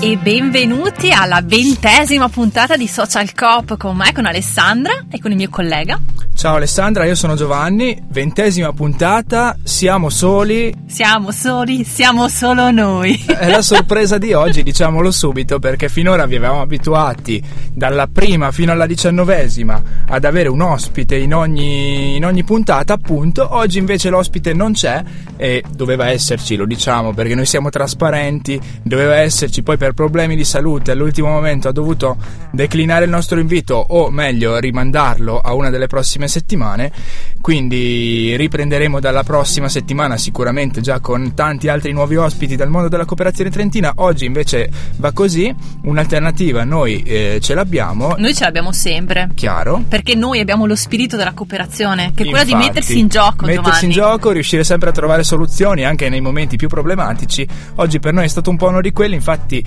E benvenuti alla ventesima puntata di Social Coop con me, con Alessandra e con il mio collega. Ciao Alessandra, io sono Giovanni, ventesima puntata, siamo soli, Siamo soli, siamo solo noi. è la sorpresa di oggi, diciamolo subito, perché finora vi avevamo abituati dalla prima fino alla diciannovesima ad avere un ospite in ogni, in ogni puntata, appunto, oggi invece l'ospite non c'è e doveva esserci, lo diciamo, perché noi siamo trasparenti, doveva esserci, poi per problemi di salute all'ultimo momento ha dovuto declinare il nostro invito o meglio rimandarlo a una delle prossime settimane, quindi riprenderemo dalla prossima settimana sicuramente già con tanti altri nuovi ospiti dal mondo della cooperazione trentina, oggi invece va così, un'alternativa noi eh, ce l'abbiamo, Noi ce l'abbiamo sempre. chiaro. Perché noi abbiamo lo spirito della cooperazione, che è quella di mettersi in gioco, mettersi in Giovanni. gioco, riuscire sempre a trovare soluzioni anche nei momenti più problematici. Oggi per noi è stato un po' uno di quelli, infatti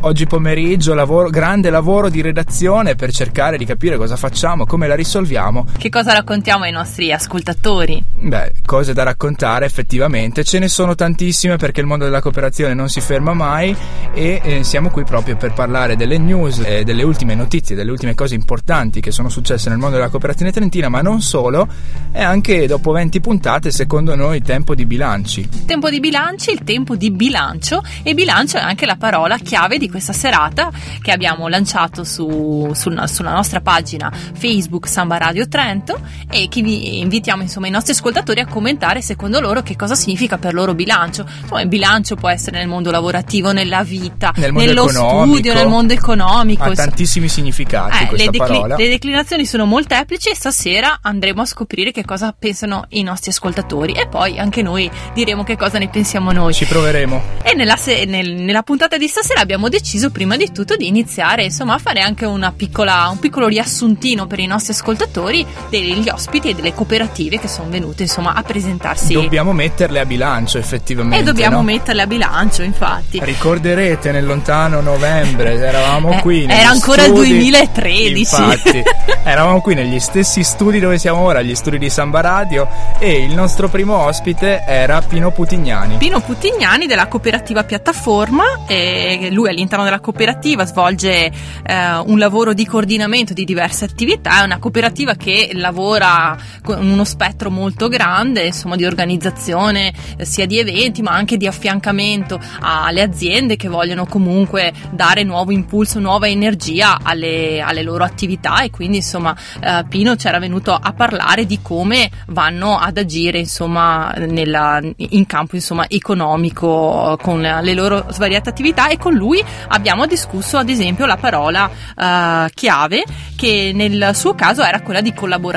oggi pomeriggio lavoro, grande lavoro di redazione per cercare di capire cosa facciamo, come la risolviamo. Che cosa raccontiamo ai nostri ascoltatori? Beh, cose da raccontare effettivamente, ce ne sono tantissime perché il mondo della cooperazione non si ferma mai e eh, siamo qui proprio per parlare delle news, eh, delle ultime notizie, delle ultime cose importanti che sono successe nel mondo della cooperazione trentina, ma non solo, e anche dopo 20 puntate secondo noi tempo di bilanci. Il tempo di bilanci, il tempo di bilancio e bilancio è anche la parola chiave di questa serata che abbiamo lanciato su- sul- sulla nostra pagina Facebook Samba Radio Trento e che vi invitiamo insomma i nostri ascoltatori a commentare secondo loro che cosa significa per loro bilancio. Insomma, il bilancio può essere nel mondo lavorativo, nella vita, Nel nello studio, nel mondo economico. Ha insomma. tantissimi significati Eh, questa le, decli- parola. le declinazioni sono molteplici e stasera andremo a scoprire che cosa pensano i nostri ascoltatori e poi anche noi diremo che cosa ne pensiamo noi. Ci proveremo. E nella, se- nel- nella puntata di stasera abbiamo deciso prima di tutto di iniziare insomma a fare anche una piccola, un piccolo riassuntino per i nostri ascoltatori degli ospiti e delle cooperative che sono venute insomma a presentarsi Dobbiamo metterle a bilancio effettivamente. e dobbiamo no? metterle a bilancio infatti. Ricorderete nel lontano novembre, eravamo Eh, qui. era ancora il studi- 2013. Infatti, eravamo qui negli stessi studi dove siamo ora, gli studi di Samba Radio, e il nostro primo ospite era Pino Putignani. Pino Putignani della cooperativa Piattaforma e lui all'interno della cooperativa svolge eh, un lavoro di coordinamento di diverse attività, è una cooperativa che lavora con uno spettro molto grande, insomma di organizzazione eh, sia di eventi ma anche di affiancamento alle aziende che vogliono comunque dare nuovo impulso, nuova energia alle, alle loro attività. E quindi insomma eh, Pino c'era venuto a parlare di come vanno ad agire insomma nella- in campo insomma economico con le loro svariate attività. E con lui abbiamo discusso ad esempio la parola eh, chiave che nel suo caso era quella di collaborazione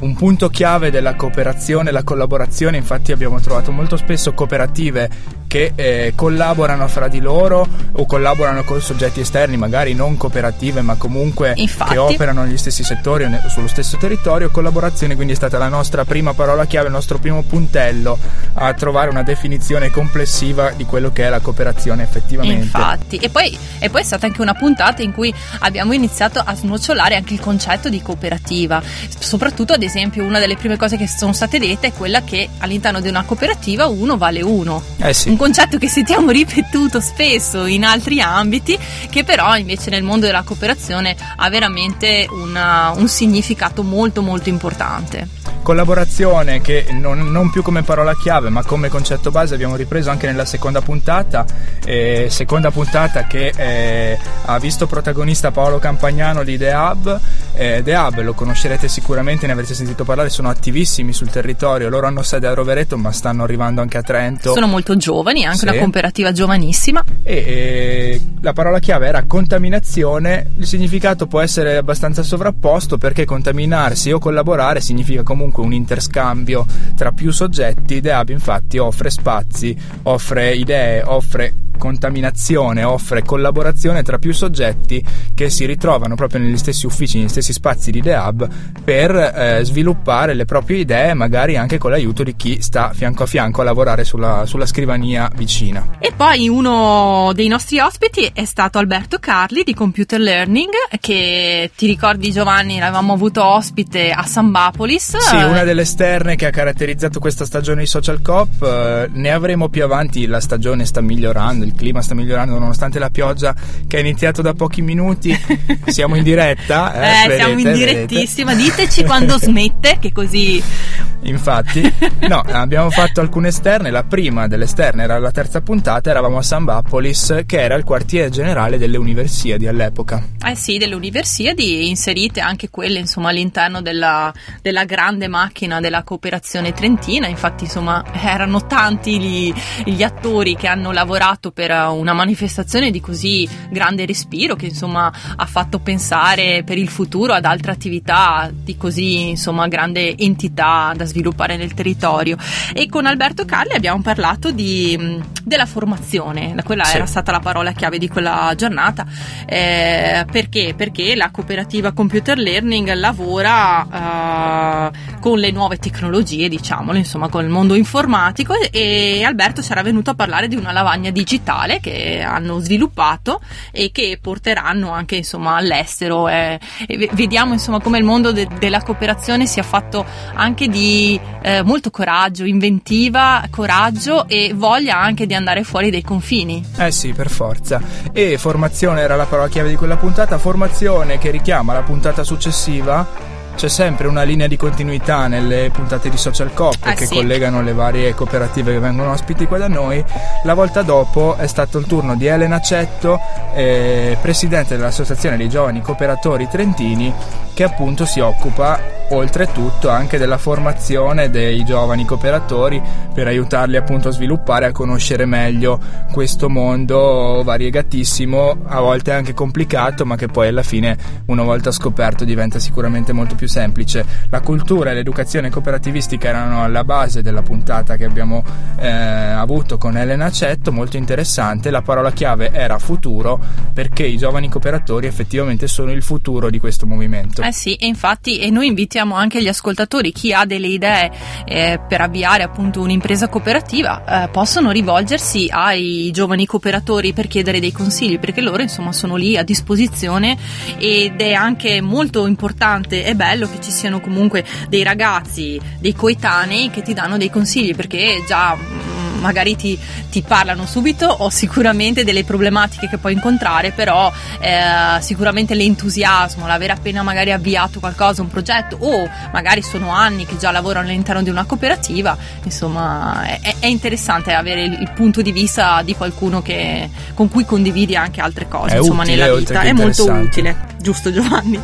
Un punto chiave della cooperazione e la collaborazione, infatti abbiamo trovato molto spesso cooperative che eh, collaborano fra di loro o collaborano con soggetti esterni, magari non cooperative, ma comunque Infatti. che operano negli stessi settori o sullo stesso territorio. Collaborazione quindi è stata la nostra prima parola chiave, il nostro primo puntello a trovare una definizione complessiva di quello che è la cooperazione effettivamente. Infatti, e poi, e poi è stata anche una puntata in cui abbiamo iniziato a snocciolare anche il concetto di cooperativa. Soprattutto, ad esempio, una delle prime cose che sono state dette è quella che all'interno di una cooperativa uno vale uno. Eh sì. Un concetto che sentiamo ripetuto spesso in altri ambiti, che però invece nel mondo della cooperazione ha veramente una- un significato molto molto importante. Collaborazione che non, non più come parola chiave ma come concetto base abbiamo ripreso anche nella seconda puntata, eh, seconda puntata che eh, ha visto protagonista Paolo Campagnano di The Hub. Eh, The Hub lo conoscerete sicuramente, ne avrete sentito parlare, sono attivissimi sul territorio, loro hanno sede a Rovereto ma stanno arrivando anche a Trento. Sono molto giovani, anche Sì. una cooperativa giovanissima. E eh, la parola chiave era contaminazione, il significato può essere abbastanza sovrapposto perché contaminarsi o collaborare significa comunque un interscambio tra più soggetti. The Hub infatti offre spazi, offre idee, offre contaminazione offre collaborazione tra più soggetti che si ritrovano proprio negli stessi uffici, negli stessi spazi di The Hub per eh, sviluppare le proprie idee, magari anche con l'aiuto di chi sta fianco a fianco a lavorare sulla, sulla scrivania vicina. E poi uno dei nostri ospiti è stato Alberto Carli di Computer Learning, che ti ricordi Giovanni, l'avevamo avuto ospite a Sambapolis. Sì, una delle esterne che ha caratterizzato questa stagione di Social Cop, eh, ne avremo più avanti, la stagione sta migliorando, il clima sta migliorando nonostante la pioggia che è iniziato da pochi minuti, siamo in diretta. Eh, vedete, siamo in direttissima, diteci quando smette, che così... Infatti, no, abbiamo fatto alcune esterne. La prima delle esterne era la terza puntata. Eravamo a Sambapolis, che era il quartiere generale delle Universiadi all'epoca. Eh sì, delle Universiadi inserite anche quelle insomma all'interno della, della grande macchina della cooperazione trentina, infatti insomma erano tanti gli, gli attori che hanno lavorato per una manifestazione di così grande respiro che insomma ha fatto pensare per il futuro ad altre attività di così insomma grande entità da sviluppare nel territorio. E con Alberto Calli abbiamo parlato di, mh, della formazione, quella Sì. era stata la parola chiave di quella giornata. Eh, perché? Perché la cooperativa Computer Learning lavora eh, con le nuove tecnologie, diciamolo, insomma, con il mondo informatico. E, Alberto sarà venuto a parlare di una lavagna digitale che hanno sviluppato e che porteranno anche insomma all'estero. Eh, ve- vediamo insomma come il mondo de- della cooperazione sia fatto anche di eh, molto coraggio, inventiva, coraggio e voglia anche di andare fuori dai confini. Eh sì, per forza. E formazione era la parola chiave di quella puntata. Formazione che richiama la puntata successiva. C'è sempre una linea di continuità nelle puntate di Social Coop Ah, che sì. collegano le varie cooperative che vengono ospiti qua da noi. La volta dopo è stato il turno di Elena Cetto, eh, presidente dell'Associazione dei Giovani Cooperatori Trentini, che appunto si occupa oltretutto anche della formazione dei giovani cooperatori per aiutarli appunto a sviluppare, a conoscere meglio questo mondo variegatissimo, a volte anche complicato, ma che poi alla fine una volta scoperto diventa sicuramente molto più semplice. La cultura e l'educazione cooperativistica erano alla base della puntata che abbiamo eh, avuto con Elena Cetto, molto interessante. La parola chiave era futuro perché i giovani cooperatori effettivamente sono il futuro di questo movimento. Eh sì, e infatti e noi invitiamo anche gli ascoltatori, chi ha delle idee eh, per avviare appunto un'impresa cooperativa, eh, possono rivolgersi ai giovani cooperatori per chiedere dei consigli, perché loro insomma sono lì a disposizione ed è anche molto importante e bello che ci siano comunque dei ragazzi, dei coetanei che ti danno dei consigli, perché già magari ti, ti parlano subito o sicuramente delle problematiche che puoi incontrare, però eh, sicuramente l'entusiasmo, l'aver appena magari avviato qualcosa, un progetto o magari sono anni che già lavorano all'interno di una cooperativa, insomma è, è interessante avere il, il punto di vista di qualcuno che, con cui condividi anche altre cose È insomma, utile, nella vita, è molto utile, giusto Giovanni?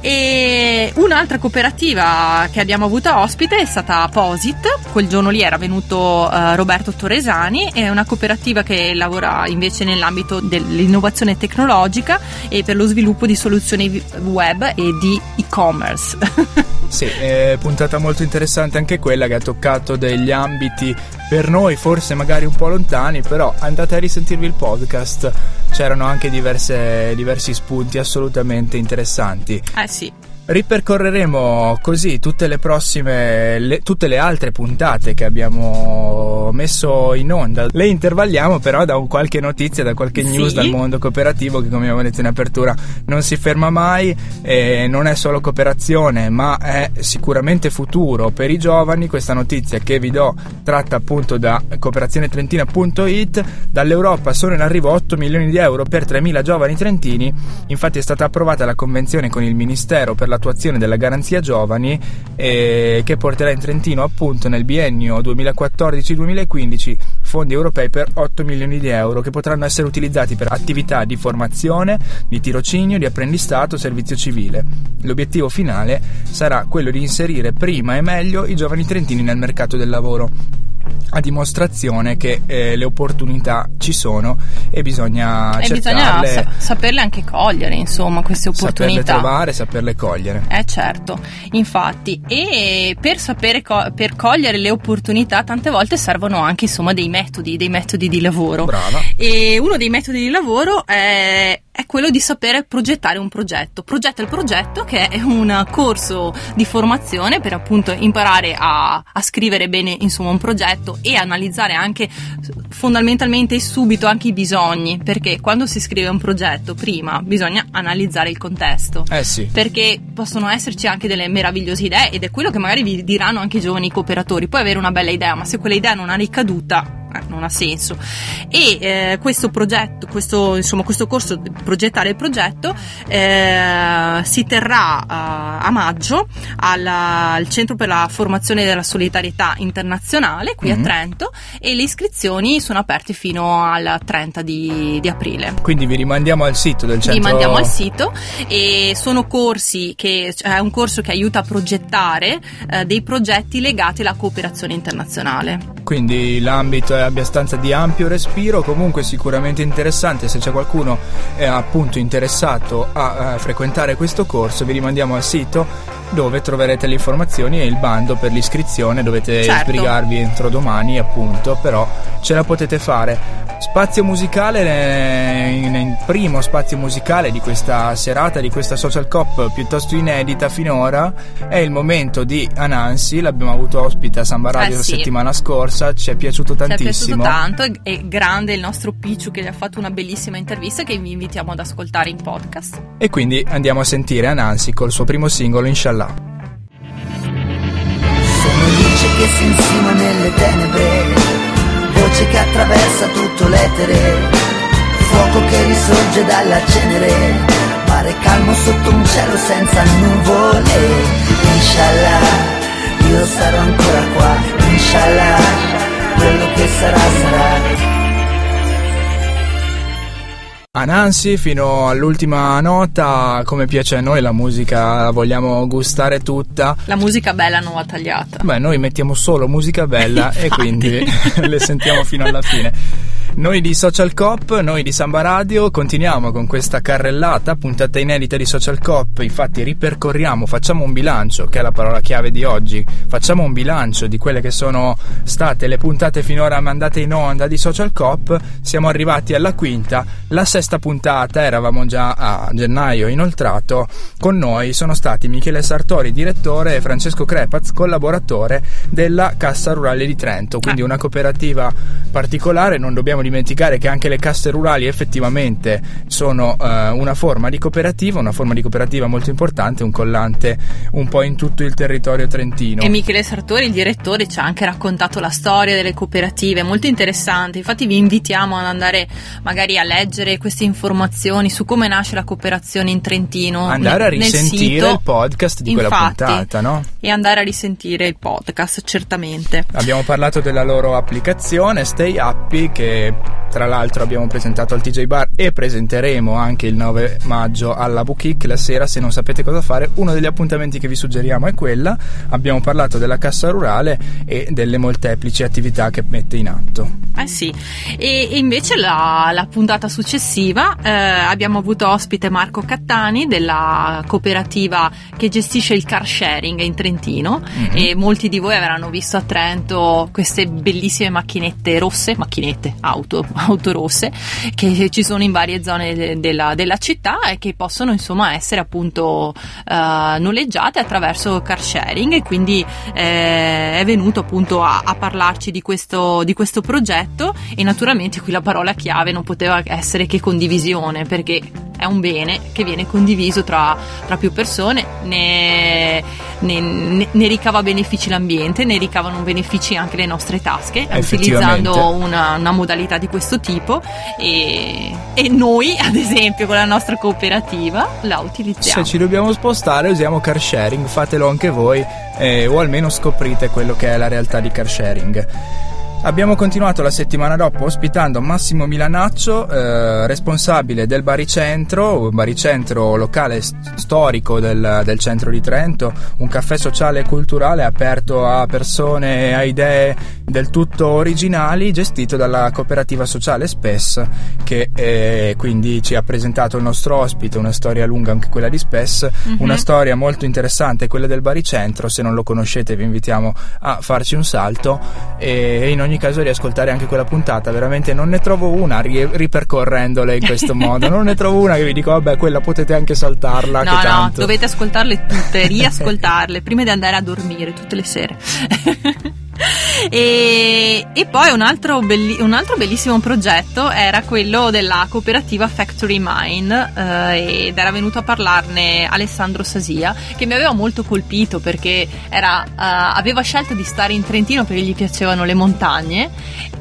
E un'altra cooperativa che abbiamo avuto ospite è stata Posit, quel giorno lì era venuto eh, Roberto Torresani, è una cooperativa che lavora invece nell'ambito dell'innovazione tecnologica e per lo sviluppo di soluzioni web e di e-commerce. Sì, è puntata molto interessante anche quella che ha toccato degli ambiti per noi forse magari un po' lontani, però andate a risentirvi il podcast, c'erano anche diverse- diversi spunti assolutamente interessanti. eh sì. Ripercorreremo così tutte le prossime, le- tutte le altre puntate che abbiamo messo in onda. Le intervalliamo però da un qualche notizia, da qualche Sì. news dal mondo cooperativo che come abbiamo detto in apertura non si ferma mai e non è solo cooperazione ma è sicuramente futuro per i giovani. Questa notizia che vi do tratta appunto da cooperazionetrentina.it. Dall'Europa sono in arrivo 8 milioni di euro per 3.000 giovani trentini. Infatti è stata approvata la convenzione con il Ministero per l'attuazione della garanzia giovani eh, che porterà in Trentino appunto nel biennio 2014-2015 fondi europei per 8 milioni di euro che potranno essere utilizzati per attività di formazione, di tirocinio, di apprendistato, servizio civile. L'obiettivo finale sarà quello di inserire prima e meglio i giovani trentini nel mercato del lavoro. A dimostrazione che eh, le opportunità ci sono e bisogna E bisogna cercarle, sa- saperle anche cogliere, insomma, queste saperle opportunità. trovare, saperle cogliere. Eh certo, infatti, e per sapere co- per cogliere le opportunità tante volte servono anche insomma dei metodi, dei metodi di lavoro. Brava. E uno dei metodi di lavoro è, è quello di sapere progettare un progetto. Progetta il progetto che è un corso di formazione per appunto imparare a, a scrivere bene insomma un progetto e analizzare anche fondamentalmente subito anche i bisogni, perché quando si scrive un progetto prima bisogna analizzare il contesto Eh sì. perché possono esserci anche delle meravigliose idee ed è quello che magari vi diranno anche i giovani cooperatori. Puoi avere una bella idea, ma se quella idea non ha ricaduta, non ha senso. E eh, questo progetto, questo, insomma, questo corso di progettare il progetto eh, si terrà eh, a maggio alla- al Centro per la Formazione della Solidarietà Internazionale qui Mhm. a Trento e le iscrizioni sono aperte fino al 30 di, di aprile. Quindi vi rimandiamo al sito del centro. mandiamo al sito e sono corsi che cioè, è un corso che aiuta a progettare eh, dei progetti legati alla cooperazione internazionale. Quindi l'ambito è abbastanza di ampio respiro, comunque sicuramente interessante. Se c'è qualcuno eh, appunto interessato a, eh, frequentare questo corso, vi rimandiamo al sito dove troverete le informazioni e il bando per l'iscrizione. Dovete Certo. sbrigarvi entro domani, appunto, però ce la potete fare. Spazio musicale, eh, in primo spazio musicale di questa serata, di questa social cop piuttosto inedita finora, è il momento di Anansi. L'abbiamo avuto ospite a Samba Radio Eh la sì. settimana scorsa, ci è piaciuto Ci è piaciuto tanto e- è grande il nostro Picciu che gli ha fatto una bellissima intervista che vi invitiamo ad ascoltare in podcast. E quindi andiamo a sentire Anansi col suo primo singolo, Inshallah. Sono luce che si insima nelle tenebre, voce che attraversa tutto l'etere, fuoco che risorge dalla cenere, mare calmo sotto un cielo senza nuvole. Inshallah, io sarò ancora qua, inshallah, quello che sarà sarà. Anansi fino all'ultima nota, come piace a noi la musica, la vogliamo gustare tutta. La musica bella non va tagliata. Beh, noi mettiamo solo musica bella e quindi le sentiamo fino alla fine. Noi di Social Cop, noi di Samba Radio, continuiamo con questa carrellata, puntata inedita di Social Cop. Infatti, ripercorriamo, facciamo un bilancio, che è la parola chiave di oggi. Facciamo un bilancio di quelle che sono state le puntate finora mandate in onda di Social Cop. Siamo arrivati alla quinta, la sesta puntata, eravamo già a gennaio inoltrato. Con noi sono stati Michele Sartori, direttore, e Francesco Crepaz, collaboratore della Cassa Rurale di Trento. Quindi Ah. una cooperativa particolare. Non dobbiamo dimenticare che anche le casse rurali effettivamente sono eh, una forma di cooperativa, una forma di cooperativa molto importante, un collante un po' in tutto il territorio trentino. E Michele Sartori, il direttore, ci ha anche raccontato la storia delle cooperative, molto interessante. Infatti vi invitiamo ad andare magari a leggere queste informazioni su come nasce la cooperazione in Trentino. Andare a risentire sito. il podcast di quella Infatti, puntata, no? E andare a risentire il podcast, certamente. Abbiamo parlato della loro applicazione Stay Happy che tra l'altro abbiamo presentato al TJ Bar e presenteremo anche il 9 maggio alla Boutique la sera se non sapete cosa fare. Uno degli appuntamenti che vi suggeriamo è quella. Abbiamo parlato della cassa rurale e delle molteplici attività che mette in atto. Eh sì, e, e invece la, la puntata successiva eh, abbiamo avuto ospite Marco Cattani della cooperativa che gestisce il car sharing in Trentino. E molti di voi avranno visto a Trento queste bellissime macchinette rosse, macchinette, auto, auto rosse che ci sono in varie zone de- della, della città e che possono insomma essere appunto eh, noleggiate attraverso car sharing. E quindi eh, è venuto appunto a, a parlarci di questo, di questo progetto. E naturalmente qui la parola chiave non poteva essere che condivisione perché è un bene che viene condiviso tra, tra più persone, ne, ne- ne- ricava benefici l'ambiente, ne ricavano benefici anche le nostre tasche utilizzando una, una modalità di questo tipo. E, e noi ad esempio con la nostra cooperativa la utilizziamo. se ci dobbiamo spostare usiamo car sharing fatelo anche voi eh, o almeno scoprite quello che è la realtà di car sharing Abbiamo continuato la settimana dopo ospitando Massimo Milanaccio, eh, responsabile del Baricentro, un baricentro locale st- storico del, del, centro di Trento, un caffè sociale e culturale aperto a persone e a idee del tutto originali, gestito dalla cooperativa sociale SPES, che eh, quindi ci ha presentato il nostro ospite, una storia lunga anche quella di SPES, mm-hmm. una storia molto interessante, quella del Baricentro, se non lo conoscete vi invitiamo a farci un salto e in ogni ogni caso riascoltare anche quella puntata. Veramente non ne trovo una ri- ripercorrendole in questo modo. Non ne trovo una che vi dico, vabbè, quella potete anche saltarla. No, no, tanto. dovete ascoltarle tutte, riascoltarle prima di andare a dormire tutte le sere. E, e, poi un altro, belli, un altro, bellissimo progetto era quello della cooperativa Factory Mine eh, ed era venuto a parlarne Alessandro Sasia che mi aveva molto colpito perché era, uh, aveva scelto di stare in Trentino perché gli piacevano le montagne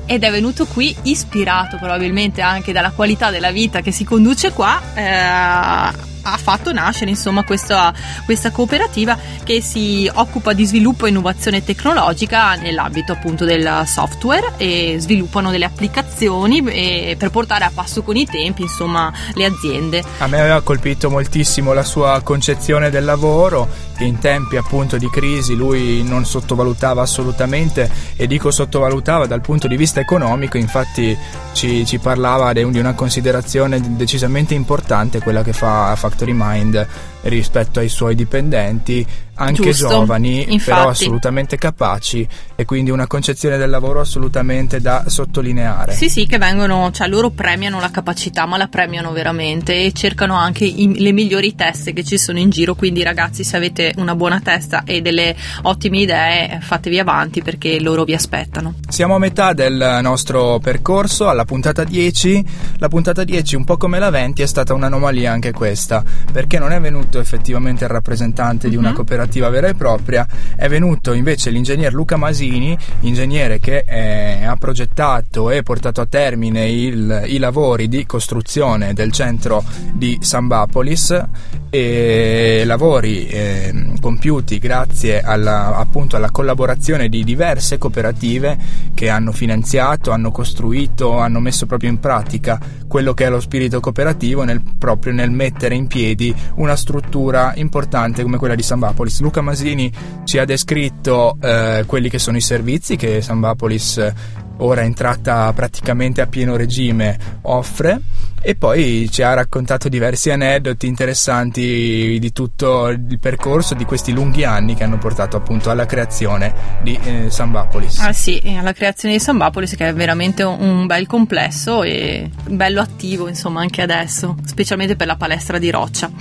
ed è venuto qui ispirato probabilmente anche dalla qualità della vita che si conduce qua. Eh, ha fatto nascere insomma questa, questa, cooperativa che si occupa di sviluppo e innovazione tecnologica nell'ambito appunto del software e sviluppano delle applicazioni per portare a passo con i tempi insomma le aziende. A me aveva colpito moltissimo la sua concezione del lavoro che in tempi appunto di crisi lui non sottovalutava assolutamente e dico sottovalutava dal punto di vista economico infatti ci, ci parlava di una considerazione decisamente importante quella che fa Factory Mind rispetto ai suoi dipendenti anche Giusto, giovani, infatti. però assolutamente capaci e quindi una concezione del lavoro assolutamente da sottolineare. Sì, sì, che vengono, cioè loro premiano la capacità, ma la premiano veramente e cercano anche i, le migliori teste che ci sono in giro, quindi ragazzi se avete una buona testa e delle ottime idee fatevi avanti perché loro vi aspettano. Siamo a metà del nostro percorso, alla puntata 10, la puntata 10 un po' come la 20 è stata un'anomalia anche questa, perché non è venuto effettivamente il rappresentante mm-hmm. di una mhm. Cooperativa operativa vera e propria, è venuto invece l'ingegner Luca Masini, ingegnere che eh, ha progettato e portato a termine il, i lavori di costruzione del centro di Sambapolis e lavori eh, compiuti grazie alla, appunto alla collaborazione di diverse cooperative che hanno finanziato, hanno costruito, hanno messo proprio in pratica quello che è lo spirito cooperativo nel, proprio nel mettere in piedi una struttura importante come quella di Sambapolis. Luca Masini ci ha descritto eh, quelli che sono i servizi che Sambapolis ora entrata praticamente a pieno regime offre e poi ci ha raccontato diversi aneddoti interessanti di tutto il percorso di questi lunghi anni che hanno portato appunto alla creazione di eh, Sambapolis. Ah sì, alla creazione di Sambapolis che è veramente un bel complesso e bello attivo insomma anche adesso, specialmente per la palestra di Roccia.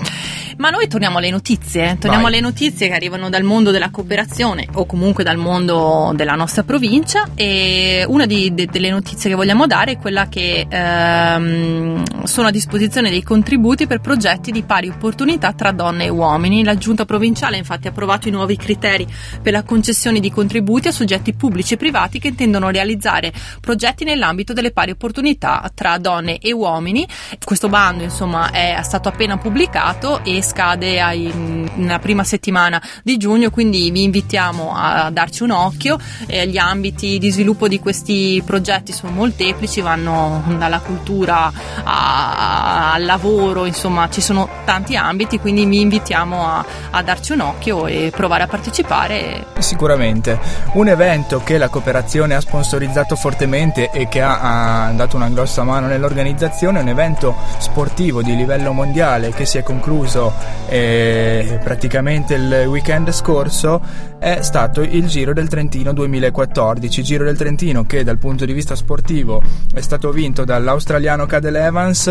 Ma noi torniamo alle notizie, eh. torniamo Vai. alle notizie che arrivano dal mondo della cooperazione o comunque dal mondo della nostra provincia e una di, de, delle notizie che vogliamo dare è quella che ehm, sono a disposizione dei contributi per progetti di pari opportunità tra donne e uomini. La giunta provinciale infatti ha approvato i nuovi criteri per la concessione di contributi a soggetti pubblici e privati che intendono realizzare progetti nell'ambito delle pari opportunità tra donne e uomini. Questo bando insomma è stato appena pubblicato e scade ai, nella prima settimana di giugno, quindi vi invitiamo a darci un occhio. Eh, gli ambiti di sviluppo di questi progetti sono molteplici, vanno dalla cultura a, al lavoro, insomma ci sono tanti ambiti, quindi vi invitiamo a, a darci un occhio e provare a partecipare. Sicuramente. Un evento che la cooperazione ha sponsorizzato fortemente e che ha, ha dato una grossa mano nell'organizzazione, un evento sportivo di livello mondiale che si è concluso eh, praticamente il weekend scorso è stato il Giro del Trentino 2014, Giro del Trentino che dal punto di vista sportivo è stato vinto dall'australiano Cadel Evans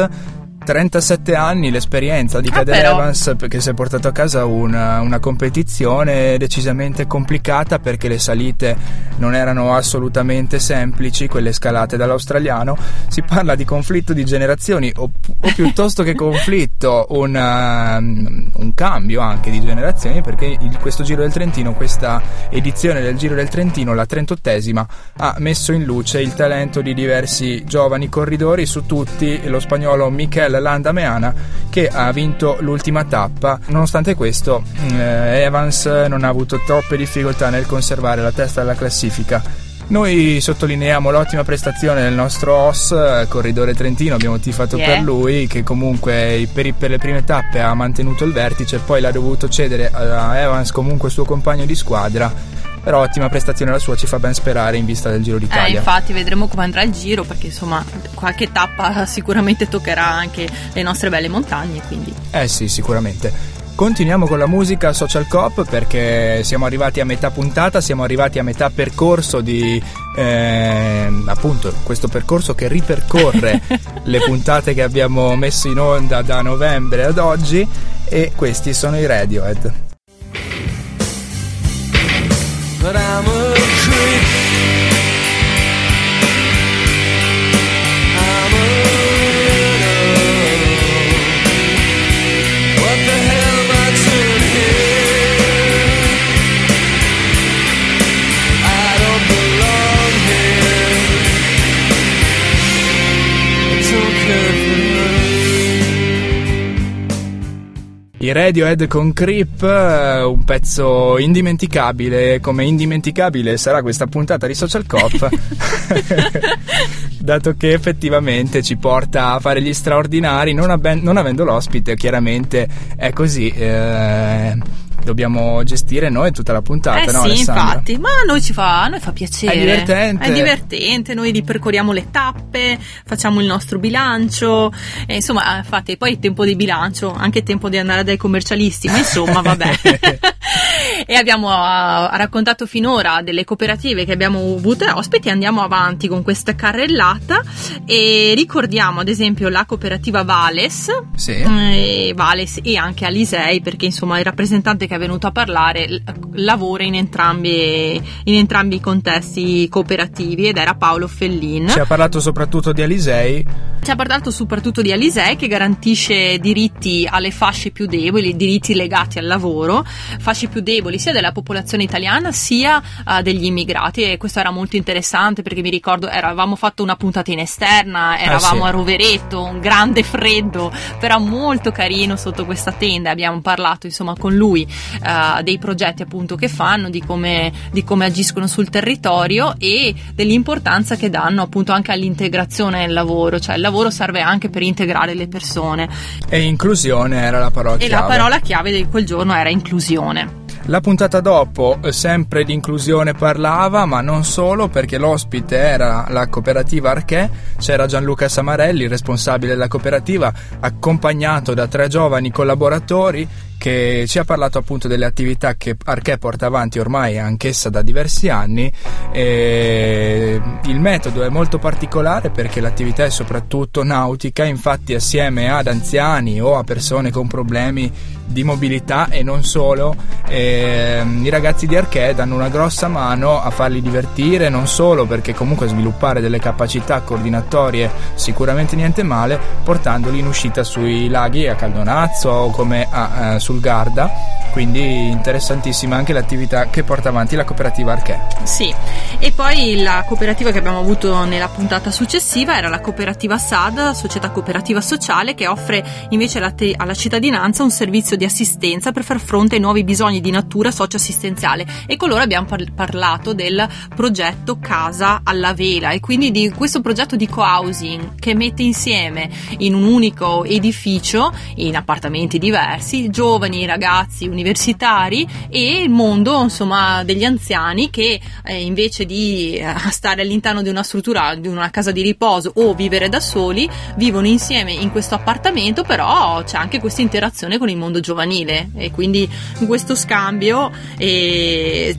37 anni l'esperienza di ah, Evans che si è portato a casa una, una, competizione decisamente complicata perché le salite non erano assolutamente semplici, quelle scalate dall'australiano. Si parla di conflitto di generazioni o, o piuttosto che conflitto, una, un cambio anche di generazioni perché il, questo Giro del Trentino, questa edizione del Giro del Trentino, la 38esima, ha messo in luce il talento di diversi giovani corridori, su tutti lo spagnolo Michel Landa Meana che ha vinto l'ultima tappa. Nonostante questo, eh, Evans non ha avuto troppe difficoltà nel conservare la testa della classifica Noi sottolineiamo l'ottima prestazione del nostro OS, eh, Corridore Trentino, abbiamo tifato Yeah. per lui che comunque per, per le prime tappe ha mantenuto il vertice, poi l'ha dovuto cedere a Evans, comunque suo compagno di squadra, però ottima prestazione la sua, ci fa ben sperare in vista del Giro Eh, d'Italia. infatti vedremo come andrà il giro perché insomma qualche tappa sicuramente toccherà anche le nostre belle montagne, quindi Eh sì, sicuramente. Continuiamo con la musica Social Cop perché siamo arrivati a metà puntata, siamo arrivati a metà percorso di ehm, appunto questo percorso che ripercorre le puntate che abbiamo messo in onda da novembre ad oggi e questi sono i Radiohead. But I'm a Radiohead con Creep, eh, un pezzo indimenticabile, come indimenticabile sarà questa puntata di Social Cop, dato che effettivamente ci porta a fare gli straordinari, non, abben- non avendo l'ospite, chiaramente è così. eh, dobbiamo gestire noi tutta la puntata, eh no sì, Alessandra? infatti, ma a noi ci fa, a noi fa piacere. È divertente. È divertente, noi ripercorriamo le tappe, facciamo il nostro bilancio, e insomma, eh, infatti, poi è tempo di bilancio, anche tempo di andare dai commercialisti, ma insomma, vabbè. e abbiamo ah, raccontato finora delle cooperative che abbiamo avuto ospiti, andiamo avanti con questa carrellata e ricordiamo ad esempio la cooperativa Vales, Sì. eh, Vales e anche Alisei perché insomma il rappresentante che è venuto a parlare lavora in entrambi, in entrambi i contesti cooperativi ed era Paolo Fellin. Ci ha parlato soprattutto di Alisei, Ci ha parlato soprattutto di Alisei che garantisce diritti alle fasce più deboli, diritti legati al lavoro, fasce più deboli sia della popolazione italiana sia eh, degli immigrati e questo era molto interessante perché mi ricordo eravamo fatto una puntata in esterna, eravamo sì. a Rovereto, un grande freddo, però molto carino sotto questa tenda, abbiamo parlato insomma con lui eh, dei progetti appunto che fanno, di come, di come agiscono sul territorio e dell'importanza che danno appunto anche all'integrazione nel lavoro, cioè il lavoro serve anche per integrare le persone e inclusione era la parola e la chiave. parola chiave di quel giorno era inclusione. La puntata dopo eh, sempre di inclusione parlava, ma non solo, perché l'ospite era la cooperativa Arché, c'era Gianluca Samarelli, responsabile della cooperativa, accompagnato da tre giovani collaboratori che ci ha parlato appunto delle attività che Arché porta avanti ormai anch'essa da diversi anni. Il metodo è molto particolare perché l'attività è soprattutto nautica, infatti assieme ad anziani o a persone con problemi di mobilità e non solo, ehm, i ragazzi di Arché danno una grossa mano a farli divertire, non solo perché comunque sviluppare delle capacità coordinatorie sicuramente niente male, portandoli in uscita sui laghi a Caldonazzo o come a, eh, sul Garda, quindi interessantissima anche l'attività che porta avanti la cooperativa Arché. Sì, e poi la cooperativa che abbiamo avuto nella puntata successiva era la cooperativa SAD, Società Cooperativa Sociale, che offre invece alla, te- alla cittadinanza un servizio di assistenza per far fronte ai nuovi bisogni di natura socio-assistenziale. E con loro abbiamo par- parlato del progetto Casa alla Vela e quindi di questo progetto di co-housing che mette insieme in un unico edificio, in appartamenti diversi, giovani, ragazzi, universitari e il mondo insomma degli anziani che eh, invece di eh, stare all'interno di una struttura, di una casa di riposo o vivere da soli, vivono insieme in questo appartamento, però c'è anche questa interazione con il mondo giovanile e quindi questo scambio e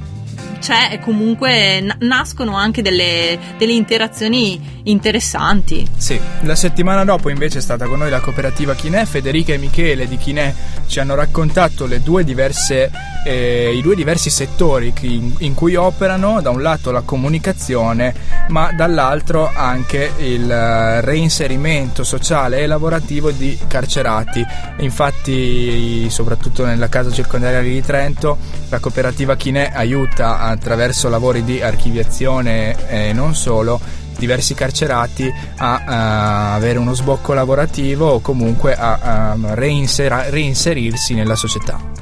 c'è comunque na- nascono anche delle, delle interazioni interessanti. Sì, la settimana dopo invece è stata con noi la cooperativa Chinè, Federica e Michele di Chinè ci hanno raccontato due diverse, eh, i due diversi settori in, in cui operano, da un lato la comunicazione, ma dall'altro anche il reinserimento sociale e lavorativo di carcerati. Infatti, soprattutto nella casa circondariale di Trento, la cooperativa Chinè aiuta attraverso lavori di archiviazione e non solo diversi carcerati a, a avere uno sbocco lavorativo o comunque a, a reinsera- reinserirsi nella società.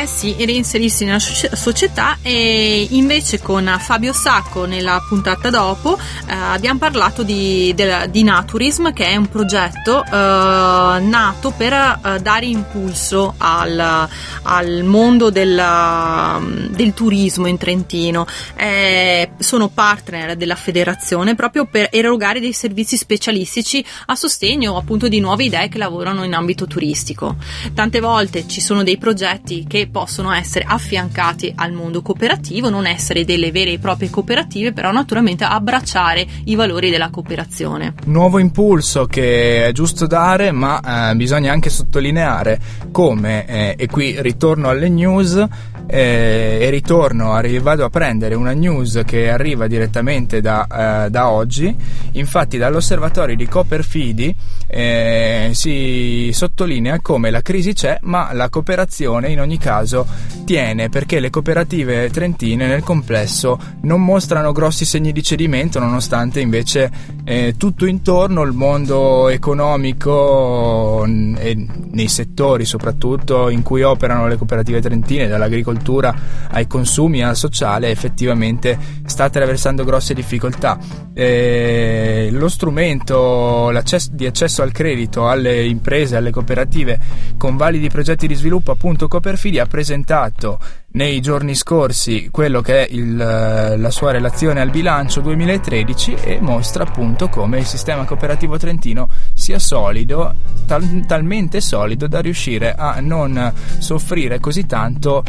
Eh sì, reinserirsi nella soci- società e invece con Fabio Sacco nella puntata dopo eh, abbiamo parlato di, del- di Naturism che è un progetto eh, nato per eh, dare impulso al, al mondo della- del turismo in Trentino. Eh, sono partner della federazione proprio per erogare dei servizi specialistici a sostegno appunto di nuove idee che lavorano in ambito turistico. Tante volte ci sono dei progetti che possono essere affiancati al mondo cooperativo, non essere delle vere e proprie cooperative, però naturalmente abbracciare i valori della cooperazione. Nuovo impulso che è giusto dare, ma eh, bisogna anche sottolineare come, eh, e qui ritorno alle news, eh, e ritorno, arri- vado a prendere una news che arriva direttamente da, eh, da oggi, infatti dall'osservatorio di Copperfidi eh, si sottolinea come la crisi c'è, ma la cooperazione in ogni caso tiene, perché le cooperative trentine nel complesso non mostrano grossi segni di cedimento, nonostante invece eh, tutto intorno, il mondo economico e nei settori soprattutto in cui operano le cooperative trentine, dall'agricoltura ai consumi al sociale, effettivamente sta attraversando grosse difficoltà. Eh, lo strumento di accesso al credito alle imprese, alle cooperative con validi progetti di sviluppo, appunto Cooperfidi ha presentato nei giorni scorsi quello che è il, eh, la sua relazione al bilancio 2013 e mostra appunto come il sistema cooperativo trentino sia solido, tal- talmente solido da riuscire a non soffrire così tanto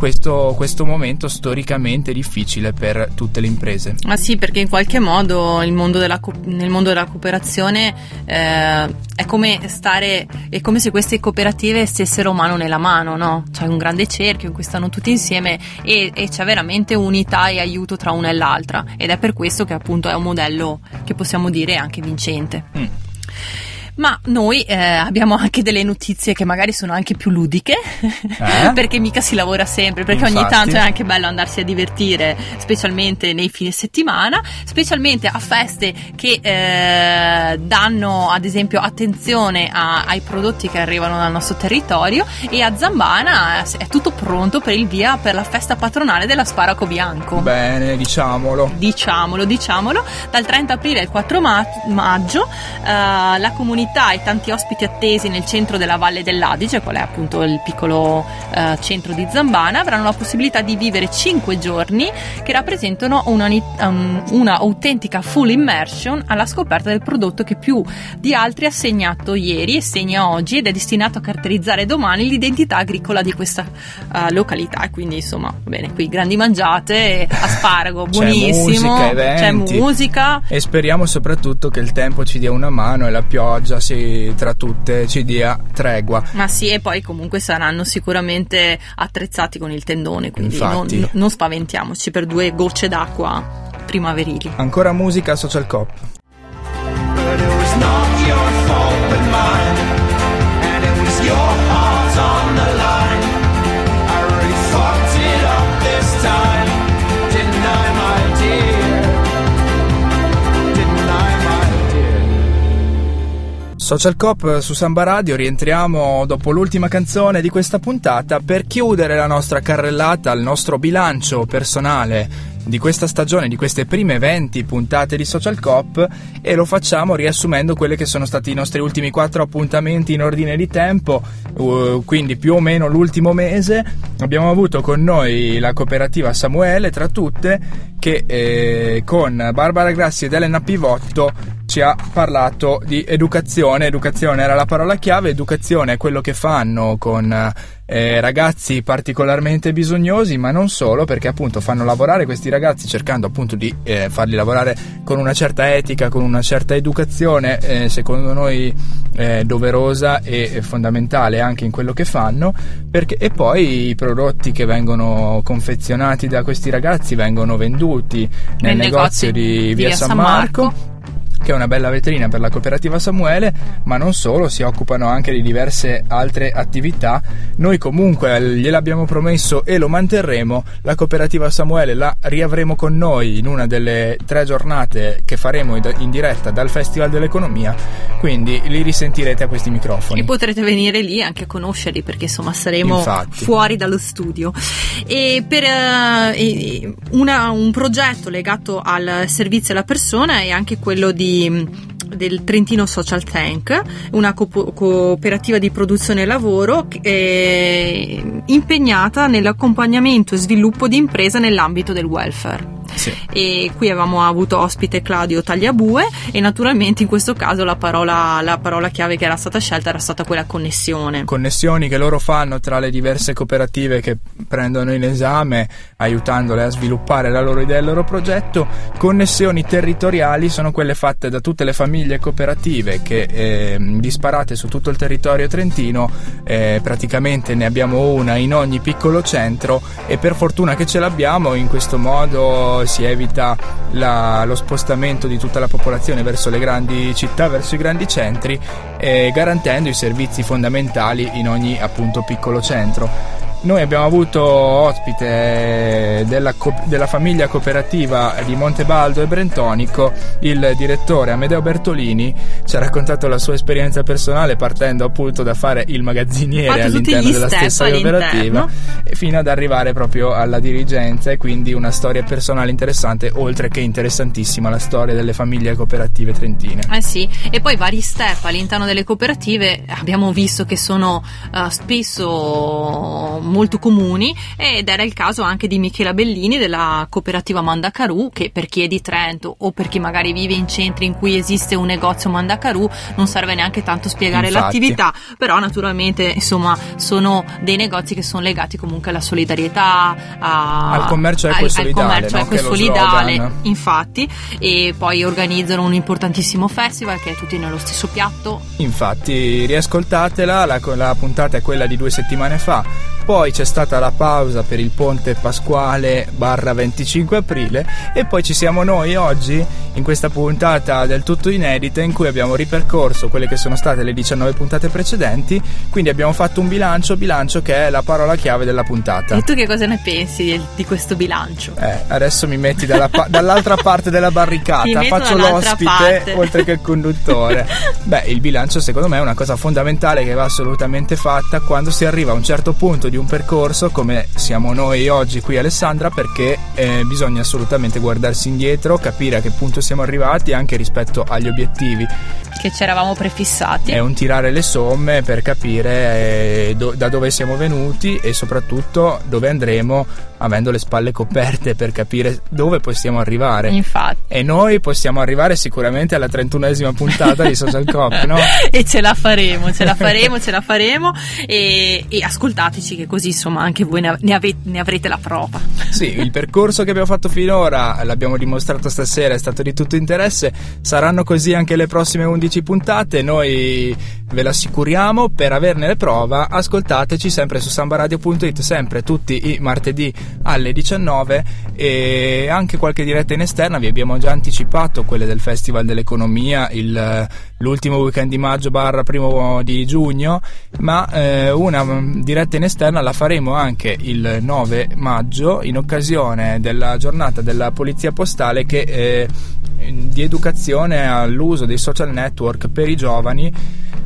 questo, questo momento storicamente difficile per tutte le imprese. Ah sì, perché in qualche modo il mondo della nel mondo della cooperazione eh, è come stare, è come se queste cooperative stessero mano nella mano, no? C'è un grande cerchio in cui stanno tutti insieme e, e c'è veramente unità e aiuto tra una e l'altra ed è per questo che appunto è un modello che possiamo dire anche vincente. Mm. Ma noi eh, abbiamo anche delle notizie che magari sono anche più ludiche, Eh? perché mica si lavora sempre, perché ogni Infatti. tanto è anche bello andarsi a divertire, specialmente nei fine settimana, specialmente a feste che eh, danno ad esempio attenzione a- ai prodotti che arrivano dal nostro territorio e a Zambana eh, è tutto pronto per il via per la festa patronale dell'asparaco bianco. Bene, diciamolo. Diciamolo, diciamolo, dal 30 aprile al 4 ma- maggio eh, la comunità e tanti ospiti attesi nel centro della Valle dell'Adige, qual è appunto il piccolo eh, centro di Zambana, avranno la possibilità di vivere 5 giorni che rappresentano una, um, una autentica full immersion alla scoperta del prodotto che più di altri ha segnato ieri e segna oggi ed è destinato a caratterizzare domani l'identità agricola di questa eh, località. Quindi insomma, bene, qui grandi mangiate, asparago C'è buonissimo, musica, c'è eventi. musica. E speriamo soprattutto che il tempo ci dia una mano e la pioggia si, tra tutte ci dia tregua. Ma sì, e poi comunque saranno sicuramente attrezzati con il tendone, quindi non, non spaventiamoci per due gocce d'acqua primaverili. Ancora musica Social Cop. But Social Cop su Samba Radio, rientriamo dopo l'ultima canzone di questa puntata per chiudere la nostra carrellata, il nostro bilancio personale di questa stagione, di queste prime 20 puntate di Social Cop e lo facciamo riassumendo quelli che sono stati i nostri ultimi quattro appuntamenti in ordine di tempo, uh, quindi più o meno l'ultimo mese. Abbiamo avuto con noi la cooperativa Samuele, tra tutte, che eh, con Barbara Grassi ed Elena Pivotto ci ha parlato di educazione. Educazione era la parola chiave, educazione è quello che fanno con eh, ragazzi particolarmente bisognosi, ma non solo, perché appunto fanno lavorare questi ragazzi cercando appunto di eh, farli lavorare con una certa etica, con una certa educazione, eh, secondo noi eh, doverosa e fondamentale anche in quello che fanno, perché, e poi i prodotti che vengono confezionati da questi ragazzi vengono venduti nel Nei negozio negozi di via via San San Marco. Marco. Che è una bella vetrina per la cooperativa Samuele, ma non solo, si occupano anche di diverse altre attività. Noi comunque gliel'abbiamo promesso e lo manterremo, la cooperativa Samuele la riavremo con noi in una delle tre giornate che faremo in diretta dal Festival dell'Economia, quindi li risentirete a questi microfoni. E potrete venire lì anche a conoscerli perché insomma saremo Infatti. fuori dallo studio. E per uh, una, un progetto legato al servizio alla persona è anche quello di del Trentino Social Tank, una co- cooperativa di produzione e lavoro eh, impegnata nell'accompagnamento e sviluppo di impresa nell'ambito del welfare. Sì. E qui avevamo avuto ospite Claudio Tagliabue e naturalmente in questo caso la parola, la parola chiave che era stata scelta era stata quella connessione. Connessioni che loro fanno tra le diverse cooperative che prendono in esame, aiutandole a sviluppare la loro idea e il loro progetto. Connessioni territoriali sono quelle fatte da tutte le famiglie cooperative che eh, disparate su tutto il territorio trentino, eh, praticamente ne abbiamo una in ogni piccolo centro e per fortuna che ce l'abbiamo in questo modo si evita la, lo spostamento di tutta la popolazione verso le grandi città, verso i grandi centri, eh, garantendo i servizi fondamentali in ogni appunto piccolo centro. Noi abbiamo avuto ospite della, della, famiglia cooperativa di Montebaldo e Brentonico il direttore Amedeo Bertolini ci ha raccontato la sua esperienza personale partendo appunto da fare il magazziniere all'interno della stessa cooperativa fino ad arrivare proprio alla dirigenza e quindi una storia personale interessante oltre che interessantissima la storia delle famiglie cooperative trentine. Eh sì, e poi vari step all'interno delle cooperative abbiamo visto che sono uh, spesso molto comuni ed era il caso anche di Michela Bellini della cooperativa Mandacaru che per chi è di Trento o per chi magari vive in centri in cui esiste un negozio Mandacaru non serve neanche tanto spiegare Infatti. l'attività. Però naturalmente insomma sono dei negozi che sono legati comunque alla solidarietà a, al commercio al, solidale, al commercio no? solidale infatti. E poi organizzano un importantissimo festival che è tutti nello stesso piatto. Infatti riascoltatela la, la puntata è quella di due settimane fa. Poi c'è stata la pausa per il ponte pasquale barra 25 aprile e poi ci siamo noi oggi in questa puntata del tutto inedita in cui abbiamo ripercorso quelle che sono state le 19 puntate precedenti, quindi abbiamo fatto un bilancio, bilancio che è la parola chiave della puntata. E tu che cosa ne pensi di, di questo bilancio? Eh, adesso mi metti pa- dall'altra parte della barricata, faccio l'ospite oltre che il conduttore. Beh, il bilancio secondo me è una cosa fondamentale che va assolutamente fatta quando si arriva a un certo punto di un percorso come siamo noi oggi qui Alessandra perché eh, bisogna assolutamente guardarsi indietro, capire a che punto siamo arrivati anche rispetto agli obiettivi che ci eravamo prefissati. È un tirare le somme per capire eh, do- da dove siamo venuti e soprattutto dove andremo avendo le spalle coperte per capire dove possiamo arrivare. Infatti. E noi possiamo arrivare sicuramente alla 31esima puntata di Social Cop, no? e ce la faremo, ce la faremo, ce la faremo e, e ascoltateci che così insomma anche voi ne, ave- ne avrete la prova. Sì, il percorso che abbiamo fatto finora, l'abbiamo dimostrato stasera, è stato di tutto interesse, saranno così anche le prossime 11 puntate, noi ve l'assicuriamo, per averne le prova ascoltateci sempre su sambaradio.it, sempre tutti i martedì alle 19 e anche qualche diretta in esterna, vi abbiamo già anticipato quelle del Festival dell'Economia, il, l'ultimo weekend di maggio barra primo di giugno, ma eh, una diretta in esterna la faremo anche il 9 maggio in occasione della giornata della Polizia Postale che eh, di educazione all'uso dei social network per i giovani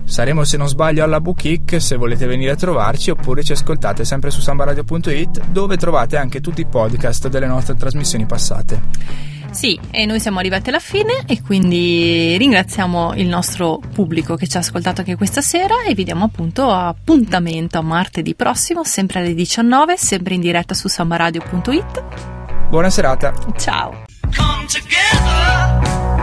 Saremo se non sbaglio alla Boutique se volete venire a trovarci oppure ci ascoltate sempre su sambaradio.it dove trovate anche tutti i podcast delle nostre trasmissioni passate. Sì, e noi siamo arrivati alla fine e quindi ringraziamo il nostro pubblico che ci ha ascoltato anche questa sera e vi diamo appunto appuntamento a martedì prossimo, sempre alle 19, sempre in diretta su sambaradio.it. Buona serata. Ciao. come together.